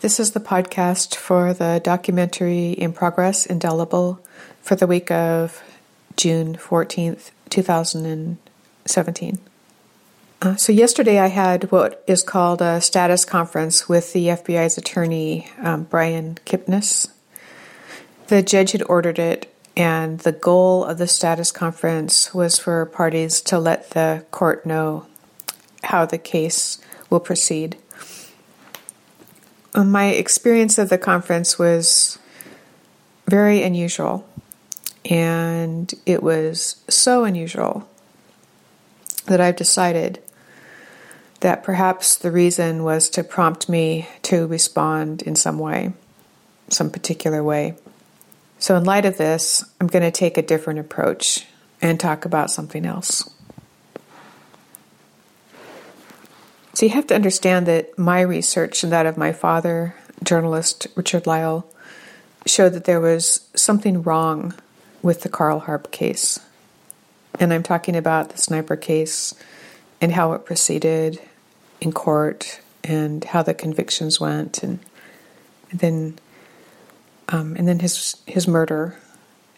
This is the podcast for the documentary in progress, Indelible, for the week of June 14th, 2017. Uh, so, yesterday I had what is called a status conference with the FBI's attorney, um, Brian Kipnis. The judge had ordered it, and the goal of the status conference was for parties to let the court know how the case will proceed. Uh, my experience of the conference was very unusual, and it was so unusual that I've decided that perhaps the reason was to prompt me to respond in some way, some particular way. So, in light of this, I'm going to take a different approach and talk about something else. So you have to understand that my research and that of my father, journalist Richard Lyle, showed that there was something wrong with the Carl Harp case. And I'm talking about the sniper case and how it proceeded in court and how the convictions went and, then um, and then his his murder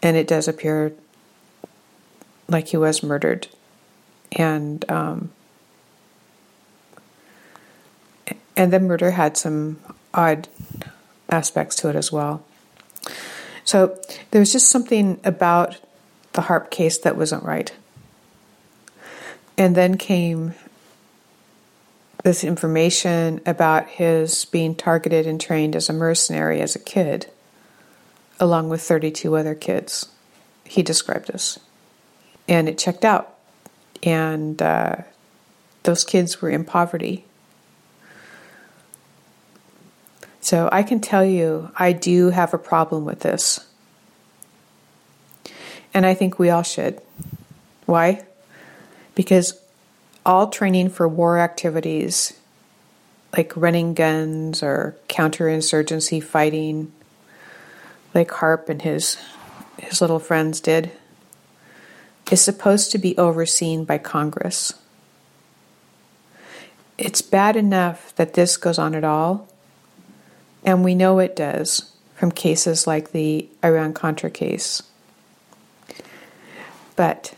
and it does appear like he was murdered and um, and the murder had some odd aspects to it as well. So there was just something about the harp case that wasn't right. And then came this information about his being targeted and trained as a mercenary as a kid, along with 32 other kids. He described this. And it checked out. And uh, those kids were in poverty So I can tell you, I do have a problem with this. And I think we all should. Why? Because all training for war activities, like running guns or counterinsurgency fighting, like Harp and his his little friends did, is supposed to be overseen by Congress. It's bad enough that this goes on at all, and we know it does from cases like the Iran Contra case. But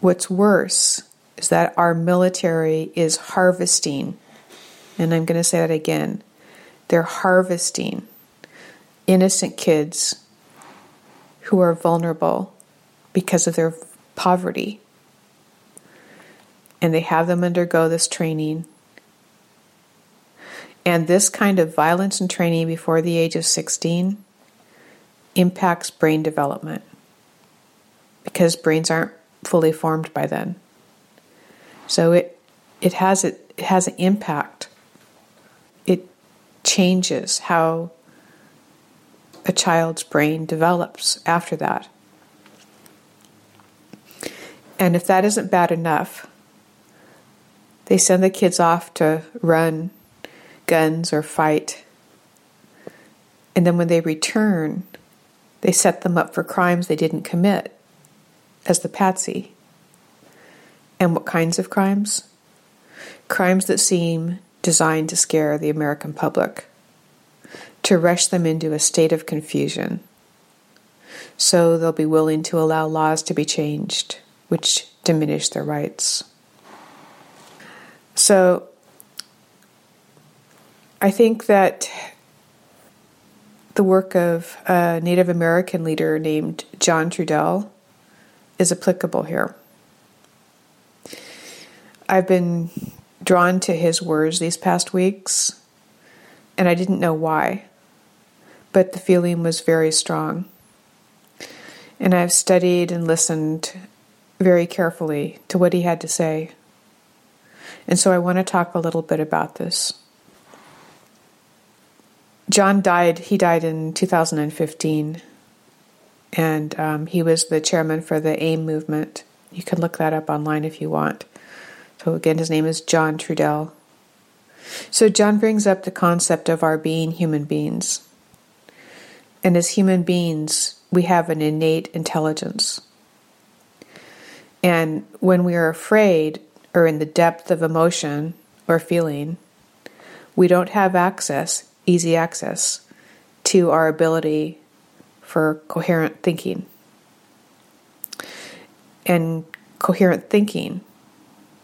what's worse is that our military is harvesting, and I'm going to say that again they're harvesting innocent kids who are vulnerable because of their poverty. And they have them undergo this training and this kind of violence and training before the age of 16 impacts brain development because brains aren't fully formed by then. So it it has it, it has an impact. It changes how a child's brain develops after that. And if that isn't bad enough, they send the kids off to run guns or fight. And then when they return, they set them up for crimes they didn't commit as the patsy. And what kinds of crimes? Crimes that seem designed to scare the American public, to rush them into a state of confusion. So they'll be willing to allow laws to be changed, which diminish their rights. So I think that the work of a Native American leader named John Trudell is applicable here. I've been drawn to his words these past weeks, and I didn't know why, but the feeling was very strong. And I've studied and listened very carefully to what he had to say. And so I want to talk a little bit about this. John died, he died in 2015, and um, he was the chairman for the AIM movement. You can look that up online if you want. So, again, his name is John Trudell. So, John brings up the concept of our being human beings. And as human beings, we have an innate intelligence. And when we are afraid or in the depth of emotion or feeling, we don't have access easy access to our ability for coherent thinking. And coherent thinking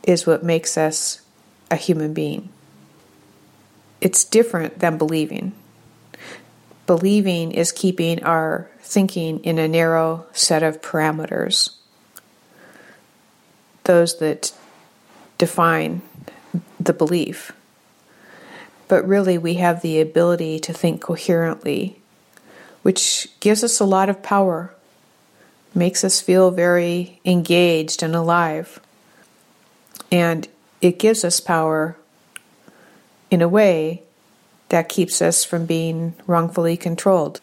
is what makes us a human being. It's different than believing. Believing is keeping our thinking in a narrow set of parameters, those that define the belief. But really, we have the ability to think coherently, which gives us a lot of power, makes us feel very engaged and alive. And it gives us power in a way that keeps us from being wrongfully controlled.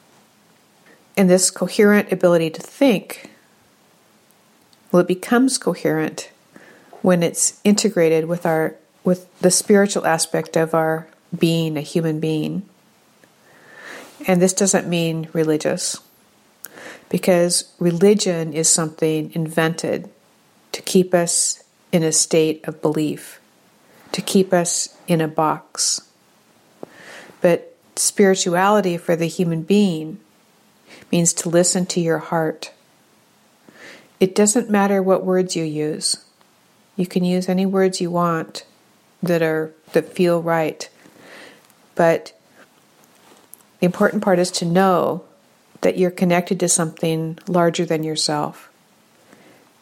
And this coherent ability to think, well, it becomes coherent when it's integrated with our with the spiritual aspect of our being a human being. And this doesn't mean religious, because religion is something invented to keep us in a state of belief, to keep us in a box. But spirituality for the human being means to listen to your heart. It doesn't matter what words you use. You can use any words you want that are that feel right. But the important part is to know that you're connected to something larger than yourself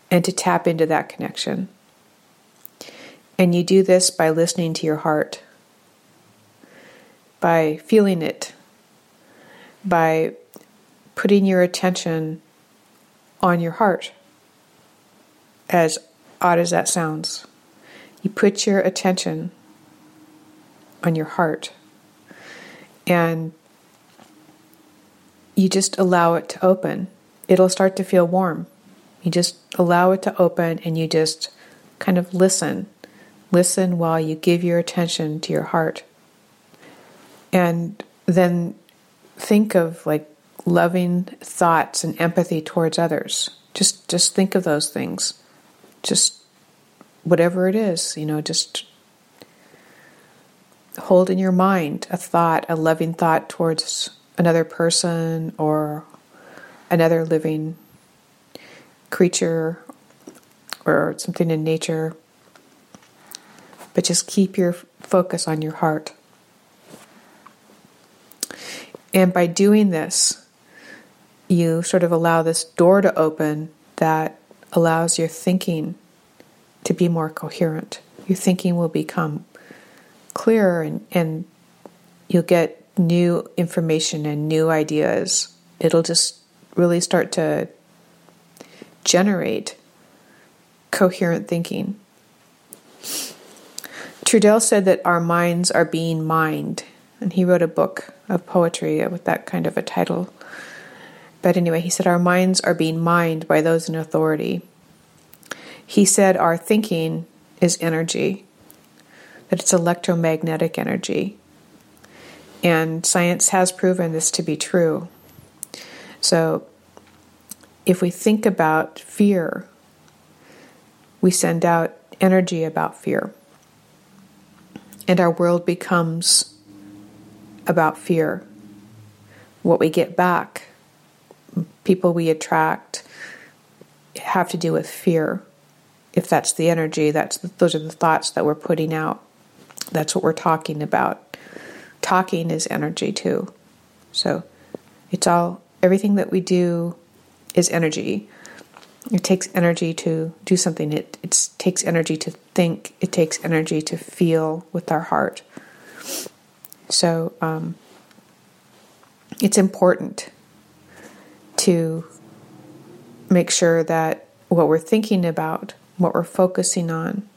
and to tap into that connection. And you do this by listening to your heart, by feeling it, by putting your attention on your heart, as odd as that sounds. You put your attention on your heart and you just allow it to open. It'll start to feel warm. You just allow it to open and you just kind of listen. Listen while you give your attention to your heart. And then think of like loving thoughts and empathy towards others. Just just think of those things. Just whatever it is, you know, just hold in your mind a thought, a loving thought towards another person or another living creature or something in nature. But just keep your focus on your heart. And by doing this, you sort of allow this door to open that allows your thinking to be more coherent. Your thinking will become clearer and, and you'll get new information and new ideas. It'll just really start to generate coherent thinking. Trudell said that our minds are being mined, and he wrote a book of poetry with that kind of a title. But anyway, he said our minds are being mined by those in authority. He said our thinking is energy, that it's electromagnetic energy. And science has proven this to be true. So, if we think about fear, we send out energy about fear. And our world becomes about fear. What we get back, people we attract, have to do with fear if that's the energy, that's those are the thoughts that we're putting out. That's what we're talking about. Talking is energy too. So it's all everything that we do is energy. It takes energy to do something. It it takes energy to think. It takes energy to feel with our heart. So um, it's important to make sure that what we're thinking about what we're focusing on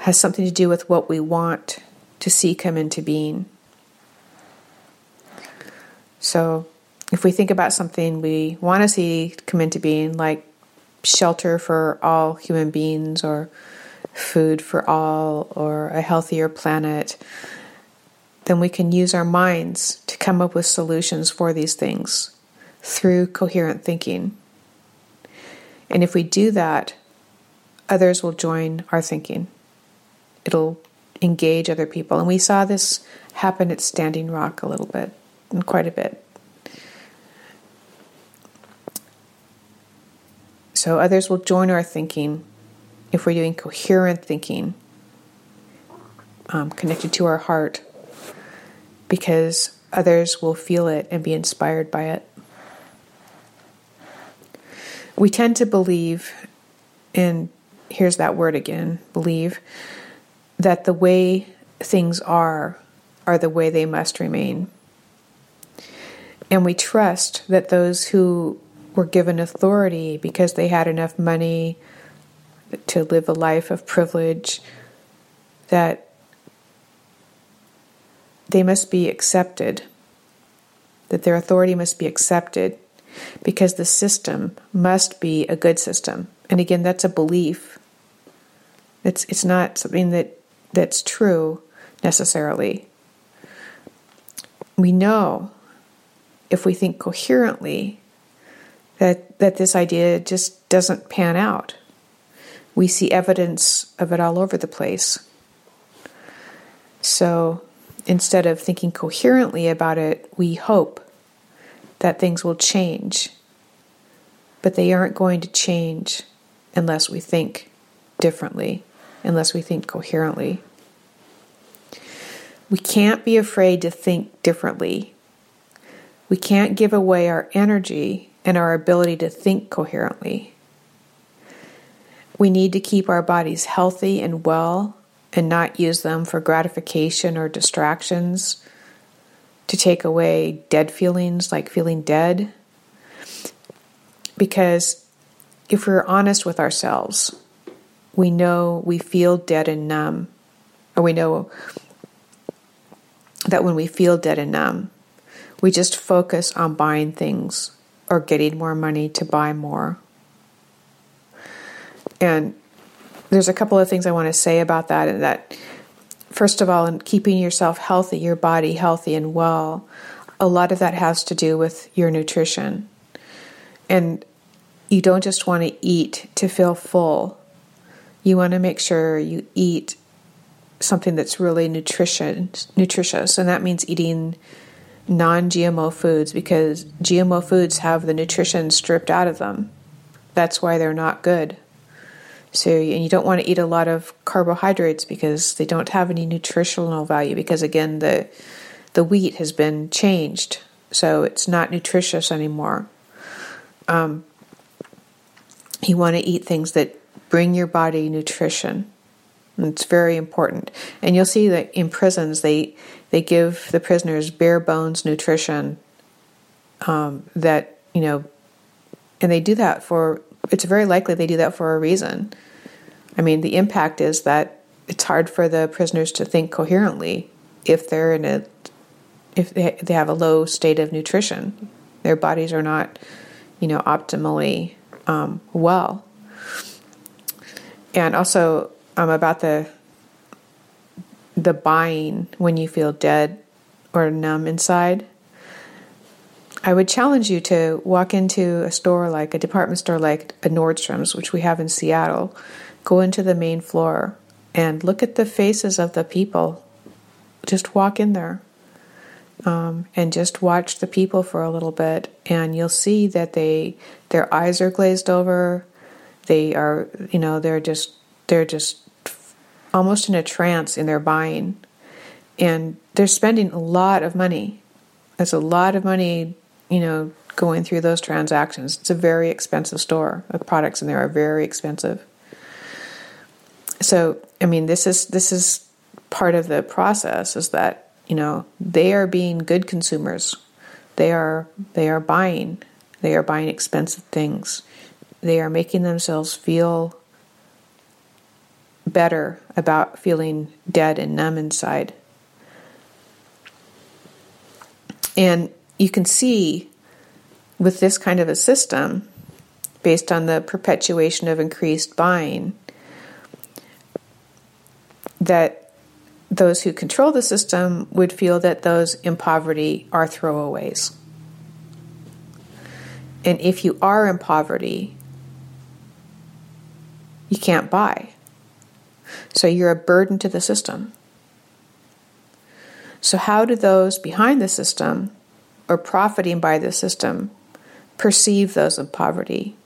has something to do with what we want to see come into being. So, if we think about something we want to see come into being, like shelter for all human beings, or food for all, or a healthier planet, then we can use our minds to come up with solutions for these things through coherent thinking. And if we do that, others will join our thinking. It'll engage other people. And we saw this happen at Standing Rock a little bit, and quite a bit. So others will join our thinking if we're doing coherent thinking, um, connected to our heart, because others will feel it and be inspired by it. We tend to believe, and here's that word again believe, that the way things are are the way they must remain. And we trust that those who were given authority because they had enough money to live a life of privilege, that they must be accepted, that their authority must be accepted because the system must be a good system. And again, that's a belief. It's, it's not something that, that's true necessarily. We know if we think coherently that, that this idea just doesn't pan out. We see evidence of it all over the place. So instead of thinking coherently about it, we hope that things will change. But they aren't going to change unless we think differently, unless we think coherently. We can't be afraid to think differently. We can't give away our energy and our ability to think coherently. We need to keep our bodies healthy and well and not use them for gratification or distractions to take away dead feelings like feeling dead. Because if we're honest with ourselves, we know we feel dead and numb, or we know that when we feel dead and numb, we just focus on buying things or getting more money to buy more. And there's a couple of things I want to say about that, and that first of all, in keeping yourself healthy, your body healthy and well, a lot of that has to do with your nutrition. And you don't just want to eat to feel full. You want to make sure you eat something that's really nutrition nutritious, and that means eating non-GMO foods because GMO foods have the nutrition stripped out of them. That's why they're not good. So, and you don't want to eat a lot of carbohydrates because they don't have any nutritional value because again the the wheat has been changed, so it's not nutritious anymore. Um, you want to eat things that bring your body nutrition. It's very important. And you'll see that in prisons they they give the prisoners bare bones nutrition um, that you know, and they do that for. It's very likely they do that for a reason. I mean, the impact is that it's hard for the prisoners to think coherently if they're in a if they they have a low state of nutrition. Their bodies are not, you know, optimally um, well. And also um, about the the buying when you feel dead or numb inside. I would challenge you to walk into a store like a department store like a Nordstrom's, which we have in Seattle, Go into the main floor and look at the faces of the people. Just walk in there um, and just watch the people for a little bit, and you'll see that they their eyes are glazed over. They are, you know, they're just they're just almost in a trance in their buying, and they're spending a lot of money. There's a lot of money, you know, going through those transactions. It's a very expensive store. The products in there are very expensive. So, I mean, this is this is part of the process is that you know they are being good consumers. They are they are buying. They are buying expensive things. They are making themselves feel better about feeling dead and numb inside. And you can see with this kind of a system, based on the perpetuation of increased buying, that those who control the system would feel that those in poverty are throwaways. And if you are in poverty, you can't buy. So you're a burden to the system. So, how do those behind the system or profiting by the system perceive those in poverty?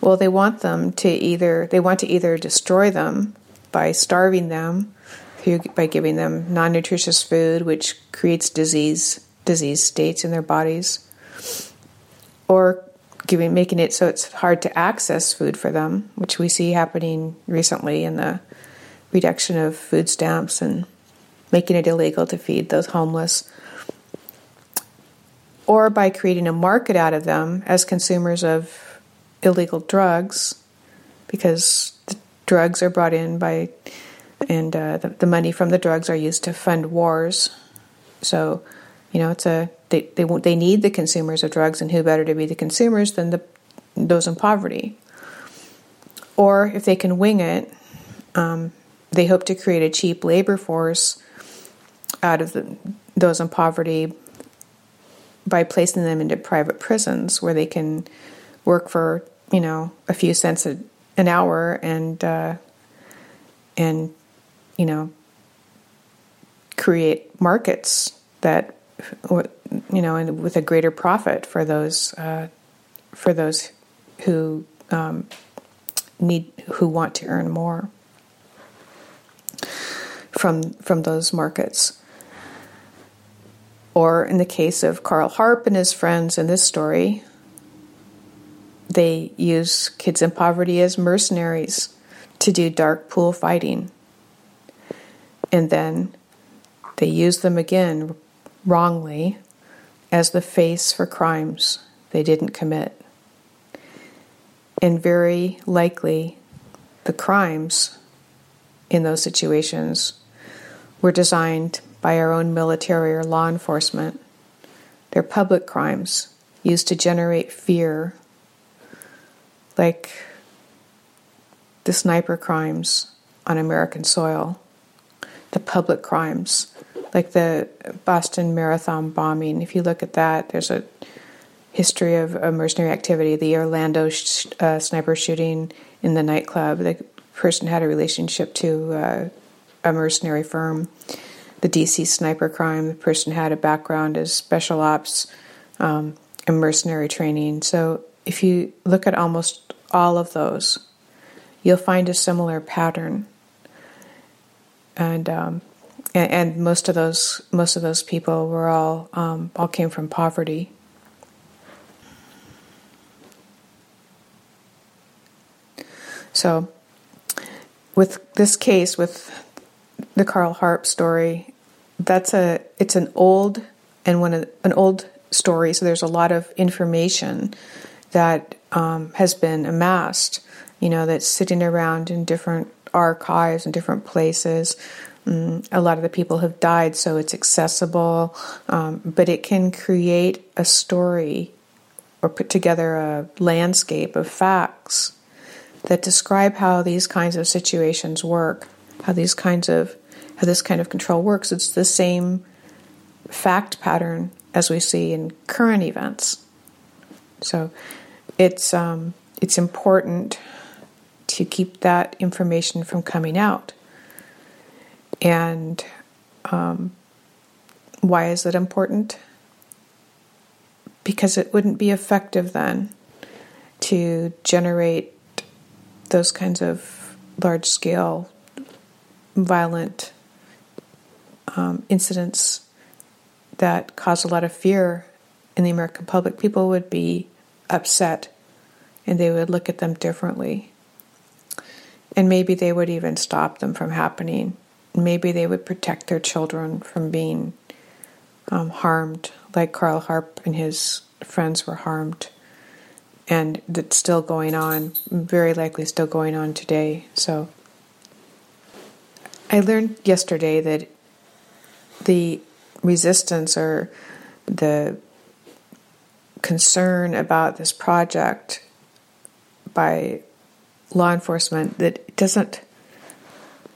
Well, they want them to either they want to either destroy them by starving them through, by giving them non-nutritious food, which creates disease disease states in their bodies, or giving making it so it's hard to access food for them, which we see happening recently in the reduction of food stamps and making it illegal to feed those homeless, or by creating a market out of them as consumers of illegal drugs, because the drugs are brought in by, and uh, the, the money from the drugs are used to fund wars. So, you know, it's a they they they need the consumers of drugs, and who better to be the consumers than the those in poverty? Or if they can wing it, um, they hope to create a cheap labor force out of the, those in poverty by placing them into private prisons where they can work for you know a few cents a, an hour and uh, and you know create markets that you know and with a greater profit for those uh, for those who um, need who want to earn more from from those markets. Or in the case of Carl Harp and his friends in this story, they use kids in poverty as mercenaries to do dark pool fighting. And then they use them again wrongly as the face for crimes they didn't commit. And very likely, the crimes in those situations were designed by our own military or law enforcement. They're public crimes used to generate fear, like the sniper crimes on American soil, the public crimes, like the Boston Marathon bombing. If you look at that, there's a history of mercenary activity, the Orlando sh- uh, sniper shooting in the nightclub. The person had a relationship to uh, a mercenary firm. The DC sniper crime, the person had a background as special ops um, and mercenary training. So if you look at almost all of those, you'll find a similar pattern. And, um, and, and most of those most of those people were all um, all came from poverty. So, with this case, with the Carl Harp story. That's a it's an old and one an old story, so there's a lot of information that um, has been amassed. You know, that's sitting around in different archives and different places. Um, a lot of the people have died, so it's accessible, um, but it can create a story or put together a landscape of facts that describe how these kinds of situations work, how these kinds of how this kind of control works. It's the same fact pattern as we see in current events. So it's um, it's important to keep that information from coming out. And um, why is it important? Because it wouldn't be effective then to generate those kinds of large scale violent um, incidents that cause a lot of fear in the American public, people would be upset and they would look at them differently. And maybe they would even stop them from happening. Maybe they would protect their children from being um, harmed, like Carl Harp and his friends were harmed. And that's still going on, very likely still going on today. So I learned yesterday that the resistance or the concern about this project by law enforcement that it doesn't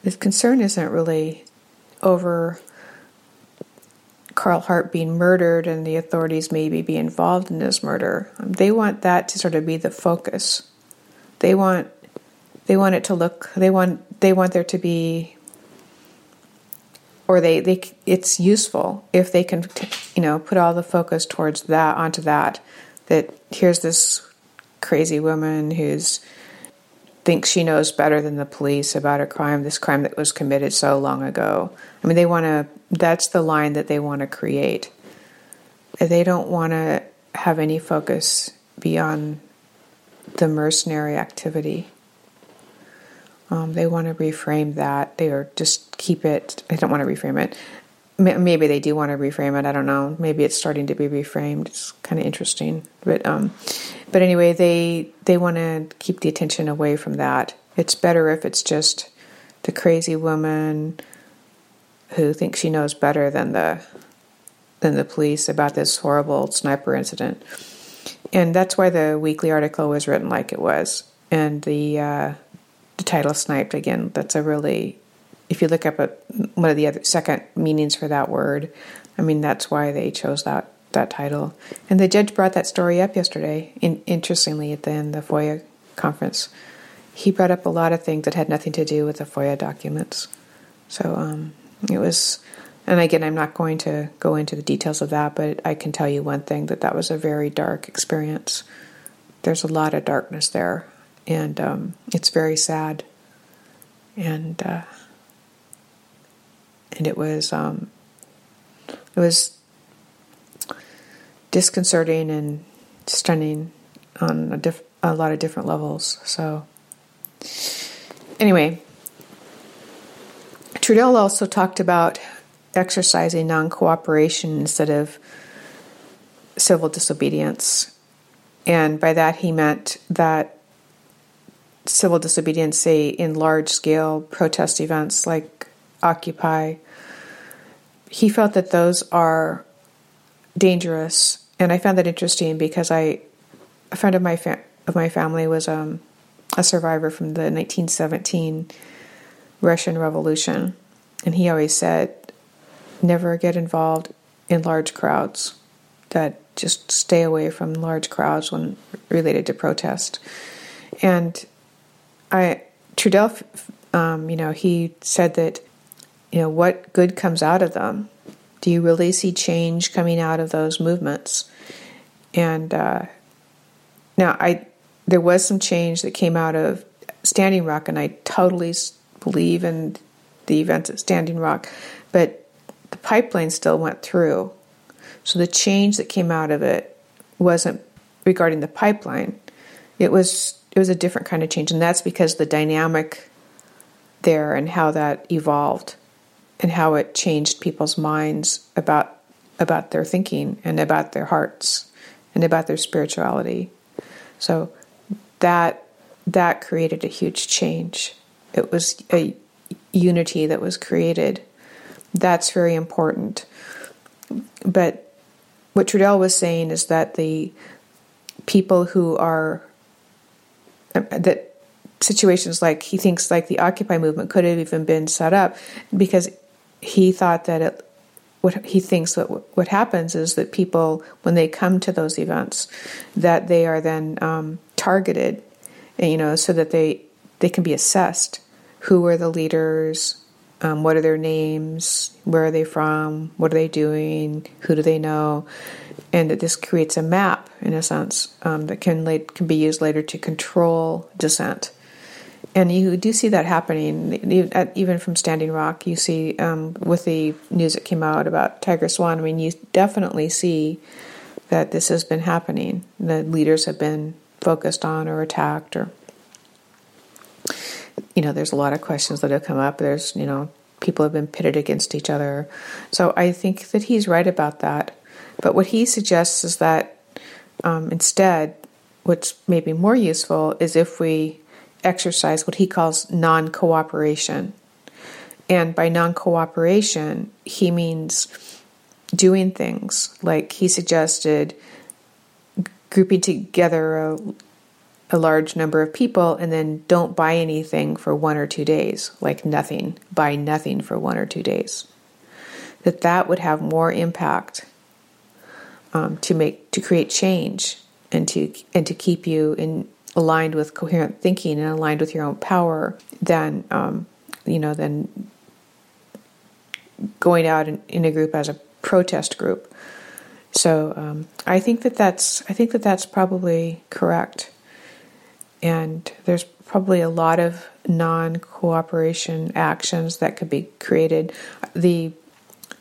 the concern isn't really over Carl Harp being murdered and the authorities maybe be involved in this murder. Um, they want that to sort of be the focus. They want they want it to look they want they want there to be or they, they it's useful if they can you know put all the focus towards that onto that that here's this crazy woman who's thinks she knows better than the police about a crime this crime that was committed so long ago i mean they want to that's the line that they want to create they don't want to have any focus beyond the mercenary activity um, they want to reframe that. They are just keep it. They don't want to reframe it. Maybe they do want to reframe it. I don't know. Maybe it's starting to be reframed. It's kind of interesting. But um, but anyway, they they want to keep the attention away from that. It's better if it's just the crazy woman who thinks she knows better than the than the police about this horrible sniper incident. And that's why the weekly article was written like it was. And the uh, the title sniped again. That's a really, if you look up one of the other second meanings for that word, I mean that's why they chose that that title. And the judge brought that story up yesterday. In, interestingly, at the end the FOIA conference, he brought up a lot of things that had nothing to do with the FOIA documents. So um, it was, and again, I'm not going to go into the details of that, but I can tell you one thing that that was a very dark experience. There's a lot of darkness there and um, it's very sad. And uh, and it was um, it was disconcerting and stunning on a, diff- a lot of different levels. So anyway, Trudell also talked about exercising non cooperation instead of civil disobedience. And by that he meant that civil disobedience, say, in large scale protest events like Occupy, he felt that those are dangerous. And I found that interesting because I, a friend of my fa- of my family was um, a survivor from the 1917 Russian Revolution, and he always said, "Never get involved in large crowds. That just stay away from large crowds when related to protest." And I Trudell, um, you know, he said that, you know, what good comes out of them? Do you really see change coming out of those movements? And uh, now, I there was some change that came out of Standing Rock, and I totally believe in the events at Standing Rock, but the pipeline still went through. So the change that came out of it wasn't regarding the pipeline; it was it was a different kind of change, and that's because the dynamic there and how that evolved and how it changed people's minds about about their thinking and about their hearts and about their spirituality. So that that created a huge change. It was a unity that was created. That's very important. But what Trudell was saying is that the people who are that situations like he thinks like the Occupy movement could have even been set up because he thought that it what he thinks that what happens is that people when they come to those events that they are then um, targeted you know so that they they can be assessed. Who are the leaders? Um, what are their names? Where are they from? What are they doing? Who do they know? And that this creates a map in a sense um, that can can be used later to control dissent. And you do see that happening even from Standing Rock. You see um, with the news that came out about Tiger Swan. I mean, you definitely see that this has been happening. The leaders have been focused on or attacked, or you know, there's a lot of questions that have come up. There's you know, people have been pitted against each other. So I think that he's right about that. But what he suggests is that um, instead, what's maybe more useful is if we exercise what he calls non cooperation. And by non cooperation, he means doing things like he suggested grouping together a, a, large number of people and then don't buy anything for one or two days, like nothing, buy nothing for one or two days. That that would have more impact um, to make to create change and to and to keep you in aligned with coherent thinking and aligned with your own power than um, you know than going out in, in a group as a protest group. So um, I think that that's I think that that's probably correct, and there's probably a lot of non-cooperation actions that could be created. The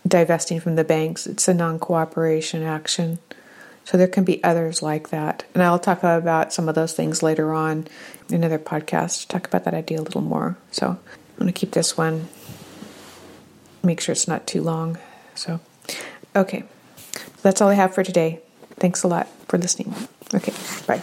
divesting from the banks it's a non-cooperation action, so there can be others like that, and I'll talk about some of those things later on in another podcast. Talk about that idea a little more. So I'm going to keep this one. Make sure it's not too long. So, okay. That's all I have for today. Thanks a lot for listening. Okay, bye.